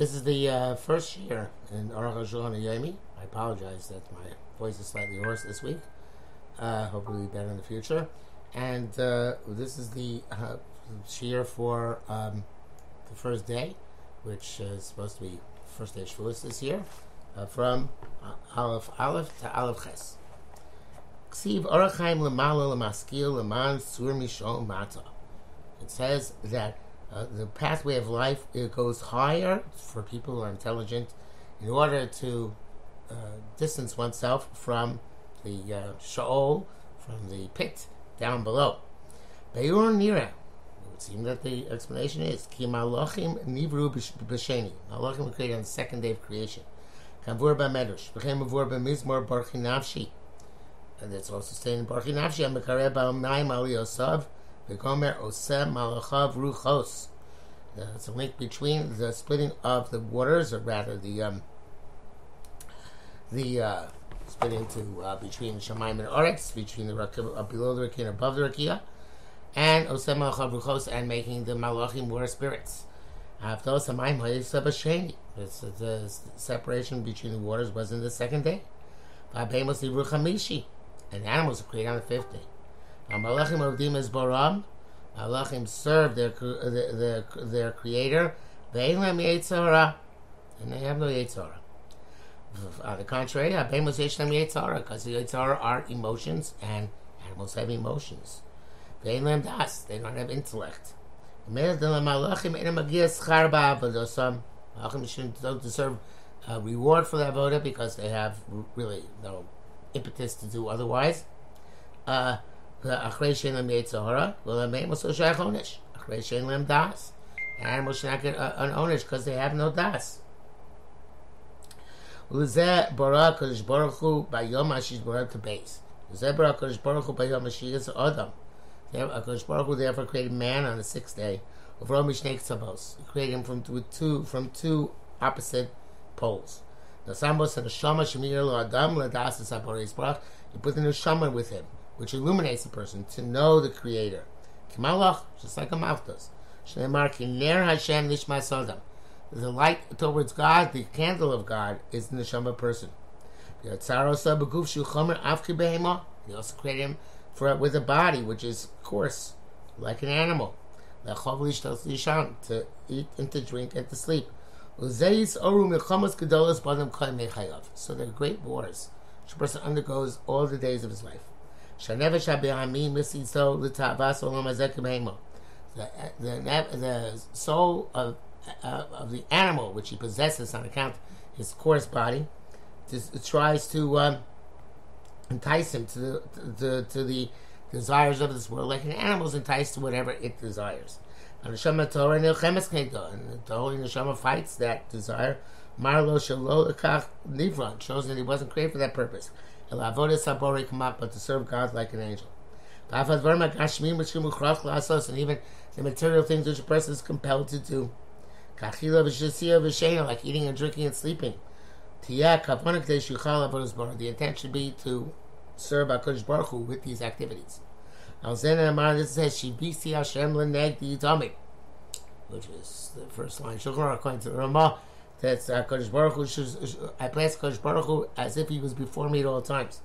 This is the uh, first year in Aruch HaShulchan Yomi. I apologize that my voice is slightly hoarse this week. Uh, hopefully better in the future. And uh, this is the uh, year for um, the first day, which is supposed to be first day Shavuos this year, uh, from uh, Aleph Aleph to Aleph Ches. Ksiv Orachaim Lemalo Lemaskil Leman Sur Mishon Mata. It says that uh, the pathway of life it goes higher for people who are intelligent in order to uh, distance oneself from the uh, Sheol, from the pit down below. Be'ur Nira. It would seem that the explanation is Ki Malachim Nivru B'Sheni. Malachim were created on the second day of creation. Kavur Ba'Medrash. V'chem Avur Ba'Mizmor Barchi Nafshi. And it's also stated in Barchi Nafshi. Amikareh Ba'Mayim Ali Yosav. V'gomer Osem Malachav Ruchos. It's a link between the splitting of the waters, or rather the um, the uh, splitting to uh, between Shemaim and Oretz, between the Rakia, uh, below the Rakia and above the Rakia, and Osem Ruchos, and making the Malachim water spirits. After Shemaim Hayisabasheni, the separation between the waters was in the second day. V'abemos Ruchamishi, and animals are created on the fifth day. Malachim Ovdim is Baram. Malachim serve their their their creator. Yetzara, and they have no Yetzara. On the contrary, Abemos Yeshem Yetzara, because the Yetzara are emotions, and animals have emotions. They don't have intellect. Malachim don't deserve a reward for their avoda because they have really no impetus to do otherwise. Uh, אחרי שאין להם יצהרה, ולמהם also שייך עונש. אחרי שאין להם דס. Animals should not get an ownish because they have no das. ולזה ברא הקדוש ברוך הוא ביום אשר ברא את הבייס. וזה ברא הקדוש ברוך הוא ביום אשר יצא אדם. הקדוש ברוך הוא therefore created man on the sixth day. Overall משני קצוות. He created him from two, from two opposite poles. נסם and הנשמה שמאיר לו אדם לדס את הבורא יסברך. He put the neshama with him which illuminates the person to know the Creator. Kimalach, just like a mouth does. Shneimar kiner Hashem nishma sodam. The light towards God, the candle of God, is the neshama person. He also created him for with a body which is coarse, like an animal. To eat and to drink and to sleep. So they're great wars which a person undergoes all the days of his life. The, the, the soul of, uh, of the animal which he possesses on account of his coarse body tries to um, entice him to the, to, to the desires of this world, like an animal is enticed to whatever it desires. And the Torah and the holy neshama fights that desire. Marlo Shalolakach Nivran shows that he wasn't created for that purpose but to serve God like an angel. And even the material things which a person is compelled to do. Like eating and drinking and sleeping. The intent should be to serve HaKadosh Baruch Hu with these activities. Now, Zen Amar, this says, Shibisi Hashem leneg which is the first line. Shulchan according to the Ramah, that's uh, Kodesh Baruch Hu. I place Kodesh Baruch Hu as if he was before me at all times.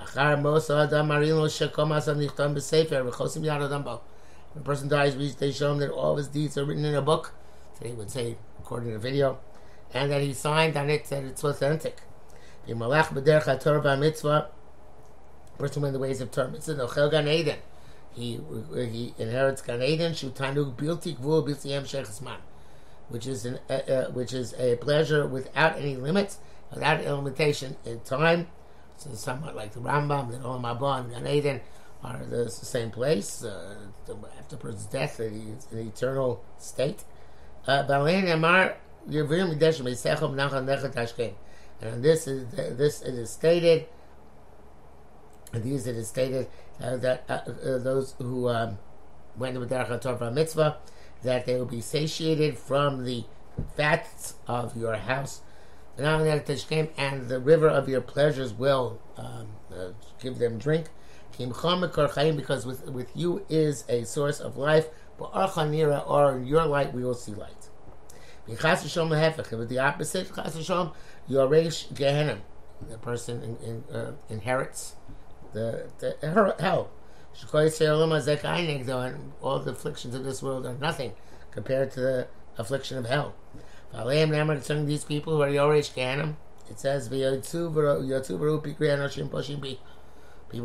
A person dies, they show him that all of his deeds are written in a book. Today would say, according to the video, and that he signed on it that it's authentic. Person went the ways of Torah. Mitzvah Gan Eden. He he inherits Gan Eden. Shutanu bilti gvul bilti yem shechesman which is an uh, uh, which is a pleasure without any limits, without any limitation in time. So somewhat like the Rambam, that Olam Haba and Gan Eden are the, same place. Uh, after person's death, in an eternal state. Uh, and this is this it is stated. And these it is stated uh, that uh, uh, those who um, went with Derech Torah mitzvah that they will be satiated from the fats of your house, and the river of your pleasures will um, uh, give them drink. Because with, with you is a source of life, but or your light we will see light. With the opposite, yoresh gehenim. The person in, in, uh, inherits the, the hell. All the afflictions of this world are nothing compared to the affliction of hell. Concerning these people who are Yoresh Gehenim, it says, People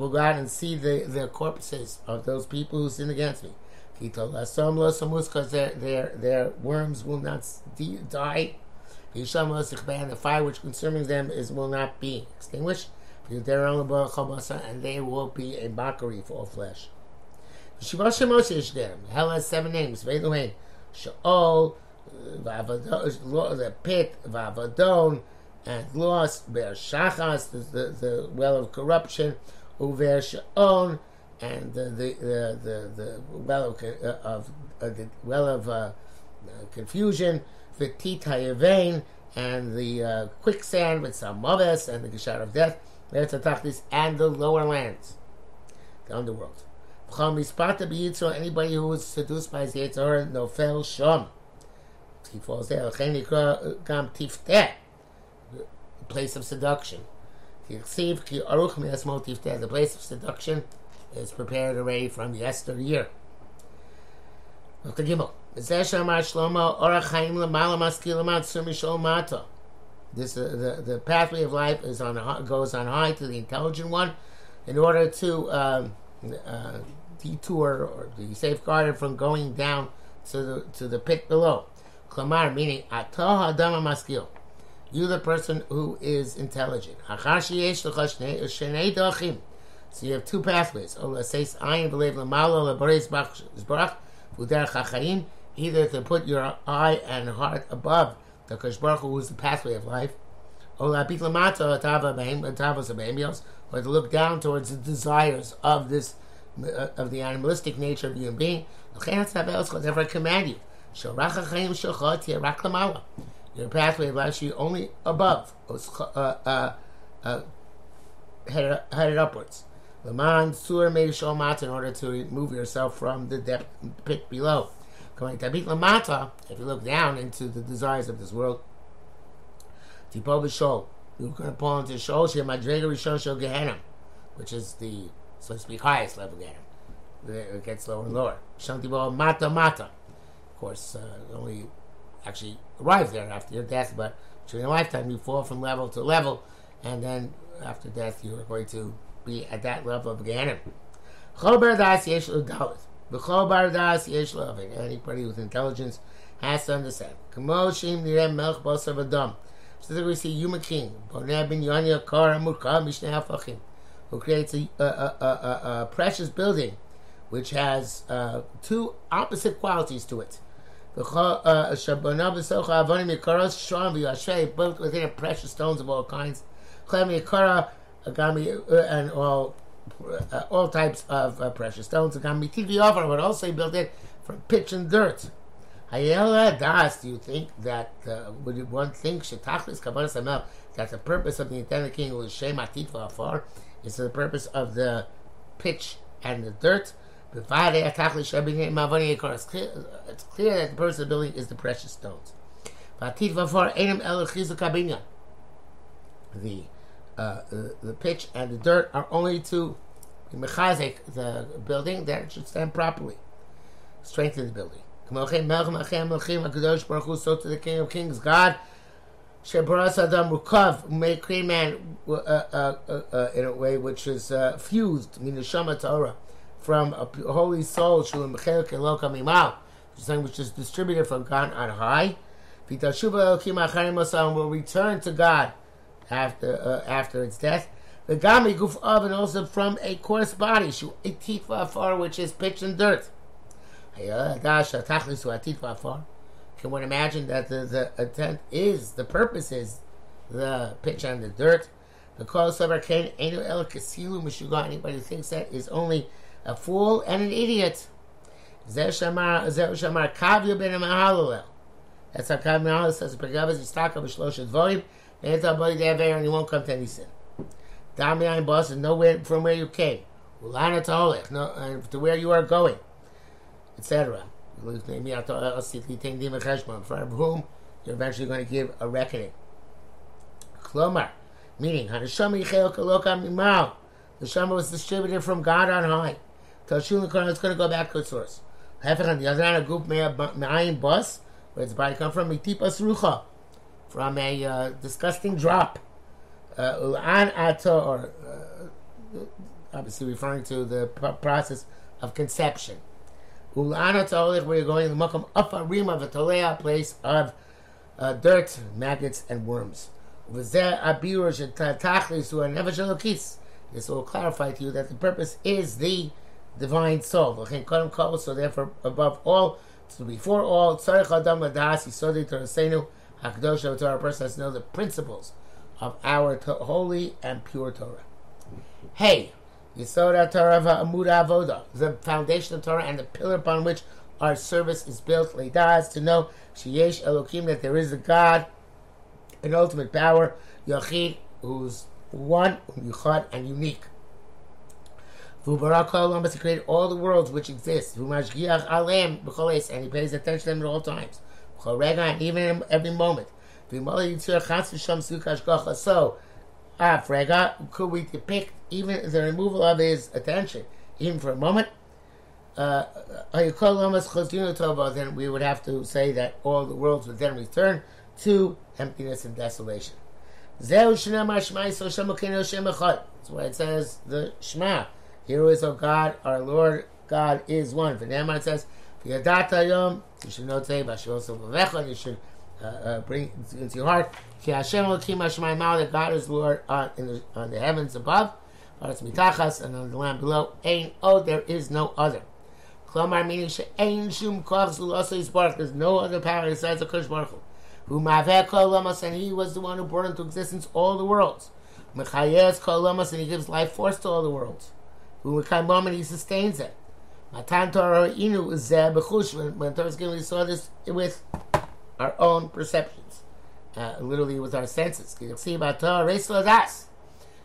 go out and see the, the corpses of those people who sinned against me. Because their, their, their worms will not die. The fire which consumes them is will not be extinguished. And they will be a mockery for all flesh. Hell has seven names. Sheol, the pit, Vavadon, and lost, Be'er Shachas, the, the, the well of corruption, Uver She'on, and the, the, the, the, well of, uh, of uh, the well of uh, confusion, Vitit Hayevain, and the quicksand with some moves and the Geshar of death, and the lower lands, the underworld. Anybody who is seduced by his Yetzirah, Nofel Shom. He falls there. Uh, gam Tifteh, place of seduction. The place of seduction is prepared already from yesteryear. Dr. Gimel. This uh, the, the pathway of life is on goes on high to the intelligent one, in order to um, uh, detour or be safeguarded from going down to the to the pit below. Klamar meaning atah adama maskil. You the person who is intelligent. So you have two pathways. Either to put your eye and heart above the Kosh Baruch Hu, is the pathway of life, or to look down towards the desires of this uh, of the animalistic nature of the human being. Therefore, I command you, your pathway of life should be only above, uh, uh, uh, headed, headed upwards. In order to remove yourself from the depth pit below. Tabit lamata, if you look down into the desires of this world, tipo going to fall into shol shir madrega rishon shel gehenna, which is the so to speak, highest level Gehenna. It gets lower and lower. Shantibo mata mata. Of course, uh, only actually arrive there after your death, but during your lifetime you fall from level to level, and then after death you are going to be at that level of Gehenna. Anybody with intelligence has to understand. Specifically, we see Yuma King, who creates a, a, a, a precious building which has uh, two opposite qualities to it. Built within precious stones of all kinds, and all uh, all types of uh, precious stones. But also built it from pitch and dirt. Das, do you think that uh, would one think that the purpose of the intended king was Shem Atit Afar is the purpose of the pitch and the dirt. Clear, it's clear that the purpose of the building is the precious stones. The uh, the pitch and the dirt are only to mechazik the building that it should stand properly, strengthen the building. So to the King of Kings, God Shebaras Adam Rukav may create man uh, uh, uh, uh, in a way which is uh, fused, Minashama Torah, from a holy soul, something which is distributed from God on high. Vitashuva Elokim Acharim will return to God after uh, after its death. The Gami Av and also from a coarse body, Shu Etikva Afar, which is pitch and dirt. Can one imagine that the, the intent is, the purpose is the pitch and the dirt? The call sabar kain enu el kasilu mishuga. Anybody who thinks that is only a fool and an idiot. Zer shamar kavya ben. That's how Mahalul says, "Pegavas yistaka b'shloshet dvorim, and it's body dever, and you won't come to any sin." Damian boss is nowhere from where you came. Ulana to no, uh, to where you are going, etc. For whom you're eventually going to give a reckoning. Klomar, meaning. The Shema was distributed from God on high. Tashul Koran is going to go back to its source. Hefech on the other hand, a group Me'ayin bus, where its body come from, Mitipas Rucha, from a uh, disgusting drop. Uh, Ulan Ato, or uh, obviously referring to the process of conception. Ulan Ato, where you're going, the Makam Afarim of a place of uh, dirt, maggots, and worms. This will clarify to you that the purpose is the divine soul. So therefore, above all, so before all, Tzarech Adam Ladas Yisodi Torasenu Hakdosh Torah. A person has to know the principles of our to- holy and pure Torah. Hey, Yisod Torah Amud Avoda, the foundation of Torah and the pillar upon which our service is built. Leidas to know Sheyesh Elokim that there is a God, an ultimate power, Yachid, who's one, Yuchad, and unique. Olam has created all the worlds which exist. V'mashgiach alem b'choles, and he pays attention to them at all times. Even in every moment. So, ah, frega, could we depict even the removal of his attention, even for a moment? Uh, then we would have to say that all the worlds would then return to emptiness and desolation. That's why it says the Shema. Here is, O God, our Lord God is one. For Naaman it says, you should know today, you should uh, uh, bring it into your heart. That God is Lord on, in the, on the heavens above, and on the land below. Ain't oh, there is no other. Klomar meaning she'ain shum koch zulasa yisbarach. There's no other power besides the Kodesh Baruch Hu. Who maveh kol lamas, and he was the one who brought into existence all the worlds. Mechayez kol lamas, and he gives life force to all the worlds we come and he sustains it. Matan Torah Inu is b'chush. When Torah is given, we saw this with our own perceptions, uh, literally with our senses. You see Torah das.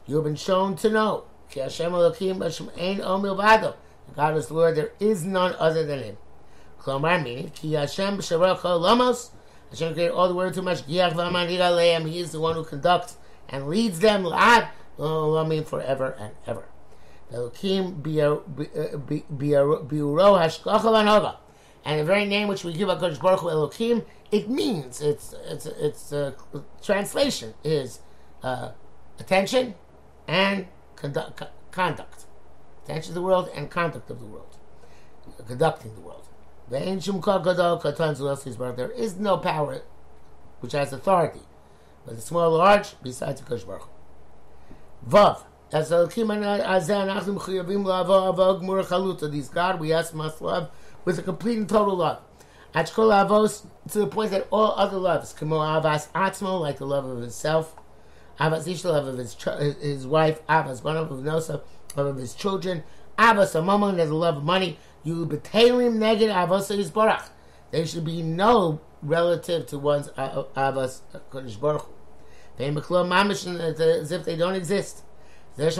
You have been shown to know. Ki Hashem Elokim Hashem Ein Omil Vado. God is the Lord. There is none other than Him. Klomar meaning Ki Hashem B'Shavra Kol. Hashem created all the world too much. Giach V'Amanir Aleim. He is the one who conducts and leads them. La'ad. Mean forever and ever. Elokim biuro hashkacha v'anova. And the very name which we give HaKadosh Baruch Hu it means, its, its, its uh, translation is uh, attention and conduct, conduct. Attention to the world and conduct of the world. Conducting the world. There is no power which has authority, but the small or large, besides the Kodesh Baruch Hu. Vav. As Elohim Azeh These God we ask must love with a complete and total love. Achkol Avos to the point that all other loves, Kamo Avas Atzmo, like the love of himself, Avas Ish, the love of his, his wife, Avas Banav of Nosa, love of his children, Avas Amamon, the love of money, you betalim neged Avos Yisbarach. There should be no relative to one's Avas Kodesh Baruch As if they don't exist. Love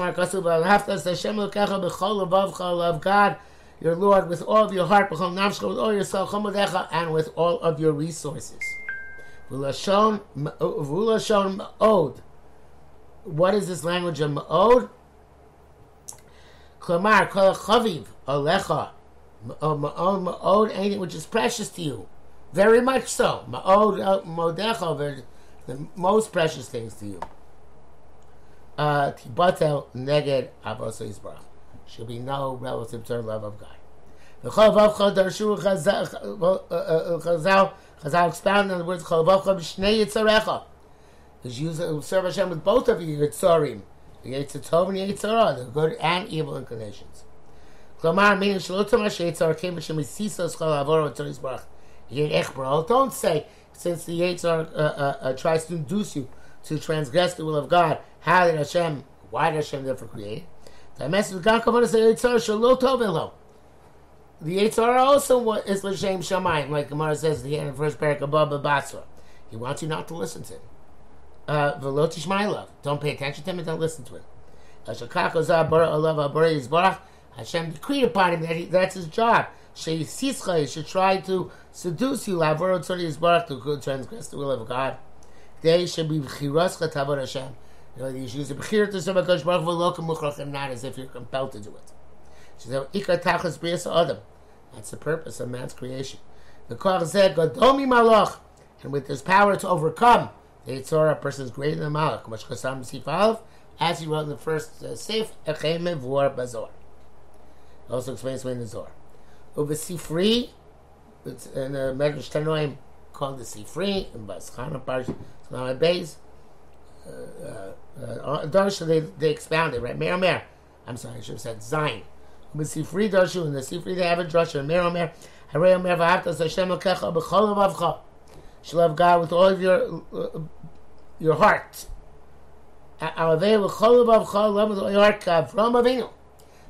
God, your Lord, with all of your heart, with all your soul, and with all of your resources. What is this language of ma'od? Klamar, kol chaviv, alecha, ma'od, ma'od, anything which is precious to you. Very much so. Ma'od, modecha, the most precious things to you. Tibatel neged avosa yisbarach. Should be no relative to the love of God. The Chalavavcha darshu Chazal Chazal expound on the words Chalavavcha b'shnei yitzarecha. Because you serve Hashem with both of your yitzarim, the yitzatov and yitzara, the good and evil inclinations. Klamar meaning shalotam hashitzar came b'shem yisisos chalavor v'tzor yisbarach. Don't say since the yitzar uh, uh, uh, tries to induce you to transgress the will of God. How did Hashem, why did Hashem therefore create? The message God come on and say, Yitzhar. The Yitzhar also is l'shem shamayim, like Gemara says at the end of the first parak above Basra. He wants you not to listen to him. Uh, my love. Don't pay attention to him and don't listen to him. Hashem decreed upon him that he, that's his job. He should try to seduce you, to transgress the will of God. They should be B'chiroscha Tavor Hashem. You know, you should use a B'chir to serve HaKadosh Baruch Hu, Lo Kemuchrach, and not as if you're compelled to do it. She said, Ikar Tachas Brias Adam. That's the purpose of man's creation. The Koch said, Godomi Malach, and with his power to overcome the Yitzhar, a person is greater than Malach. Much Chasam Sifalv, as he wrote in the first uh, Seif, Echem Mevor Bazor. Also explains when the Zohar. Over Sifri, it's in the Medrash Tanoim called the Sifri, in Baschana Parsh, Smalai Beis. Uh, uh, uh, Darsha, they, they expounded, right? Mer Mer. I'm sorry, I should have said Zion. With Sifri Darshu, in the Sifri they have a drasha, Mer Mer. Harei Omer v'ahavta Hashem Elokecha b'chol avavcha. You love God with all of your uh, your heart. Alavei b'chol avavcha, love with all your heart. Avram Avinu,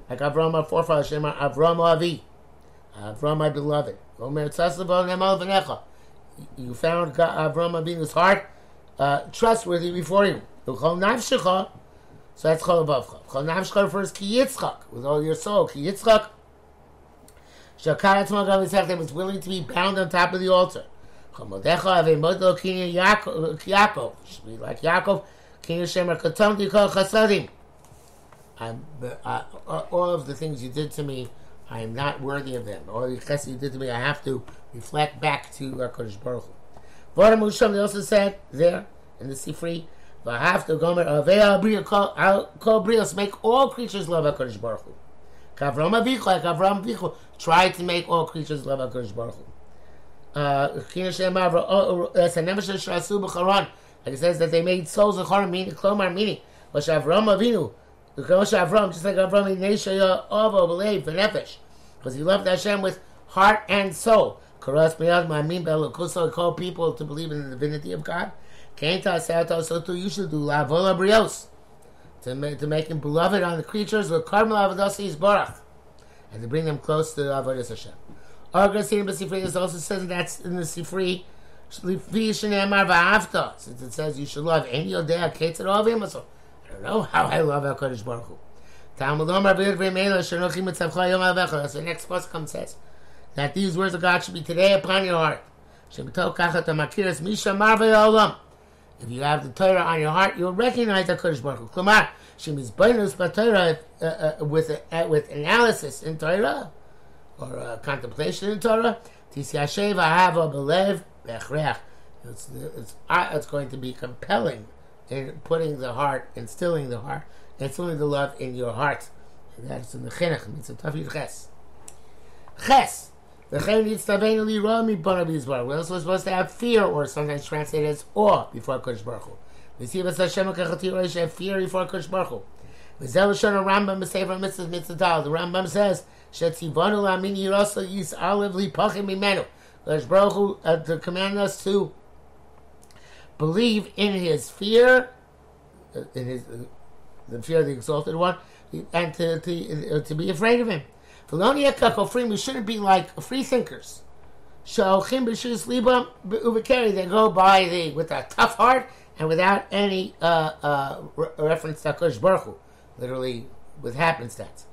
like Avram our forefather, Shem Avram Avi, Avram my beloved. Omer tzasav nemal v'necha. You found Avram Avinu's heart uh, trustworthy before you. So that's chol avavcha. Chol nafshecha refers to Yitzchak with all your soul. Ki Yitzchak. Shakar Atzma Gav Yitzchak was willing to be bound on top of the altar. Chomodecha Ave Model Kinyan Yaakov. Should be like Yaakov. Kinyan Shemer Katom Dikol Chasadim. I'm, uh, all of the things you did to me, I am not worthy of them. All the chesed you did to me, I have to reflect back to uh, HaKadosh Baruch Hu. Vora Musham, they also said there in the Sifri, Vahavta Gomer Avei Kol Brios, make all creatures love HaKadosh Baruch Hu. Kavram Avichu, like Avram Avichu, tried to make all creatures love HaKadosh Baruch Hu. Uh, uh, uh like it says that they made souls of Chorim, meaning Klomar, meaning was Avram Avinu, because Avram, just like Avram because he loved Hashem with heart and soul. Belukuso call people to believe in the divinity of God. So too you should do Lavola Brios to make, to make him beloved on the creatures with Karmel Avodas Barach and to bring them close to Avodas Hashem. Argasin B'Sifri is also says that's in the Sifri. Since it says you should love any Yodea Ketzad Ovim, so I don't know how I love our HaKadosh Baruch Hu. Talmud Omer B'Yod V'Meila Shenochim Mitzavcha Yom Avecha. That's the next comes says that these words of God should be today upon your heart. Shebitol Kachat Amakiras Misha Marvei Olam. If you have the Torah on your heart, you'll recognize HaKadosh Baruch Hu. Klamar Shemis Bainus B'Torah uh, uh, with uh, with analysis in Torah or uh, contemplation in Torah. It's, it's, uh, it's going to be compelling in putting the heart, instilling the heart, instilling the love in your heart. And that's in the chinuch. It's a tafid ches. Ches. The chen needs to be only rami barabi We're also supposed to have fear, or sometimes translated as awe, before Kodesh Baruch Hu. We see what Hashem have fear before Kodesh Baruch Hu. The Zelashon Rambam B'Sefer Mitzvah Mitzvah The Rambam says Shetzivanu Lamin Yirasa Yis Alev Lipachim Mimenu. Baruch Hu uh, to command us to believe in His fear, in His the fear of the Exalted One, and to to, to be afraid of Him. felonia We shouldn't be like free thinkers. They go by the with a tough heart and without any uh, uh, re- reference to Hakadosh Baruch Hu, literally with happenstance.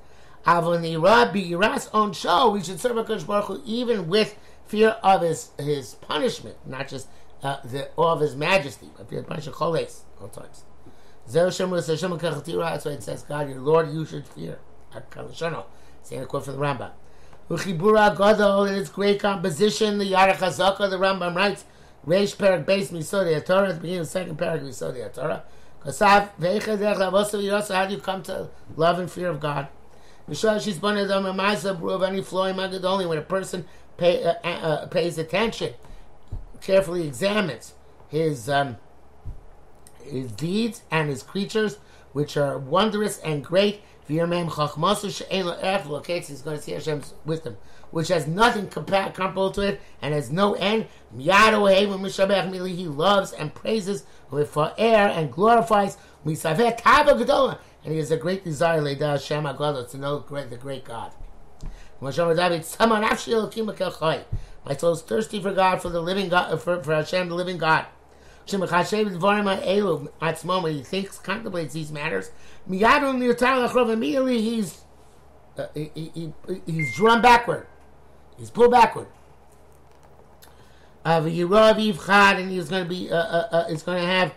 Avonira Biras own show, we should serve HaKadosh Baruch Hu even with fear of his, his punishment, not just uh, the awe of his majesty, all times. That's why it says, God, your Lord, you should fear. Saying a quote from the Rambam. Uchibura Gadol in its great composition, the Yarech HaZaka, the Rambam writes, Reish Perak Beis Misodi Torah, at the beginning of the second Perak Misodi Torah. Kasav, Veicha Derech how do you come to love and fear of God? Mishra Shisbanadama of any flawing magad only when a person pay, uh, uh, pays attention, carefully examines his um, his deeds and his creatures, which are wondrous and great. He's going to see Hashem's wisdom, which has nothing comparable to it and has no end. He loves and praises with air and glorifies and he has a great desire, to know the great God. My soul is thirsty for God, for the living God, for, for Hashem, the living God. When he thinks, contemplates these matters, immediately he's uh, he, he, he's drawn backward. He's pulled backward. Uh, and he's going to be, uh, uh, uh, going to have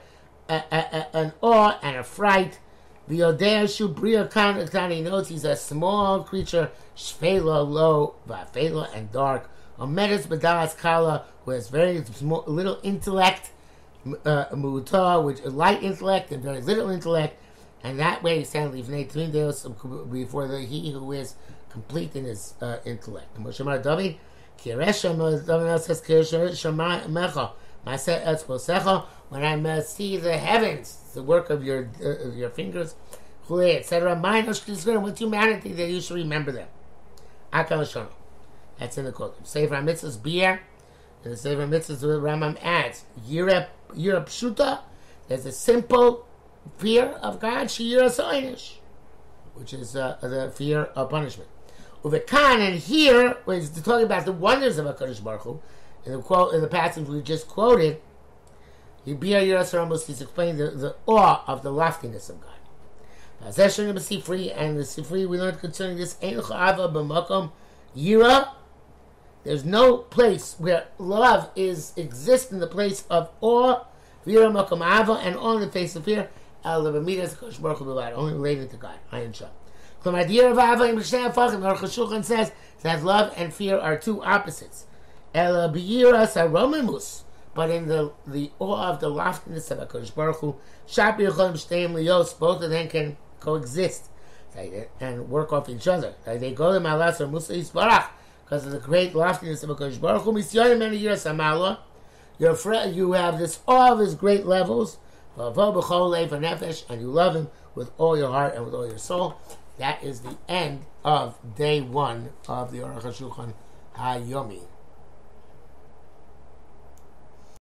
a, a, a, an awe and a fright. The Odea Bria Khan, notes he's a small creature, Shfela, low, Vafela, and dark. Omedes Badalas Kala, who has very small, little intellect, uh, Muta, which is light intellect and very little intellect, and that way, sadly, before the he who is complete in his uh, intellect. Moshe David, Kiresha David says Kiresha Mecha, Maseh Etzbosecha, when I see the heavens, the work of your uh, your fingers, etc. Minus with humanity, that you should remember them. Akal Shono. That's in the quote. Sefer Mitzvahs beer. And the Sefer Mitzvahs, the Rambam adds, Yira Pshuta, there's a simple fear of God, Shira Soinish, which is uh, the fear of punishment. Uvekan, and here, is talking about the wonders of HaKadosh Baruch Hu, in the, quote, in the passage we just quoted, Yibir Yerushalayim is explaining the, the awe of the loftiness of God. The Sifri, and the Sifri we learned concerning this, Ein Cha'ava B'makom Yira, there's no place where love is exists in the place of awe, Vira Ava, and on the face of fear, only related to God. Mishnah Fachim, Aruch Shulchan says that love and fear are two opposites. But in the, the awe of the loftiness of HaKadosh Baruch Hu, both of them can coexist and work off each other. They go to Malas or Musa Yisbarach because of the great loftiness of HaKadosh Baruch Hu. Misyonim many years Amala. You're you have this awe of his great levels, and you love him with all your heart and with all your soul. That is the end of day one of the Aruch HaShulchan HaYomi.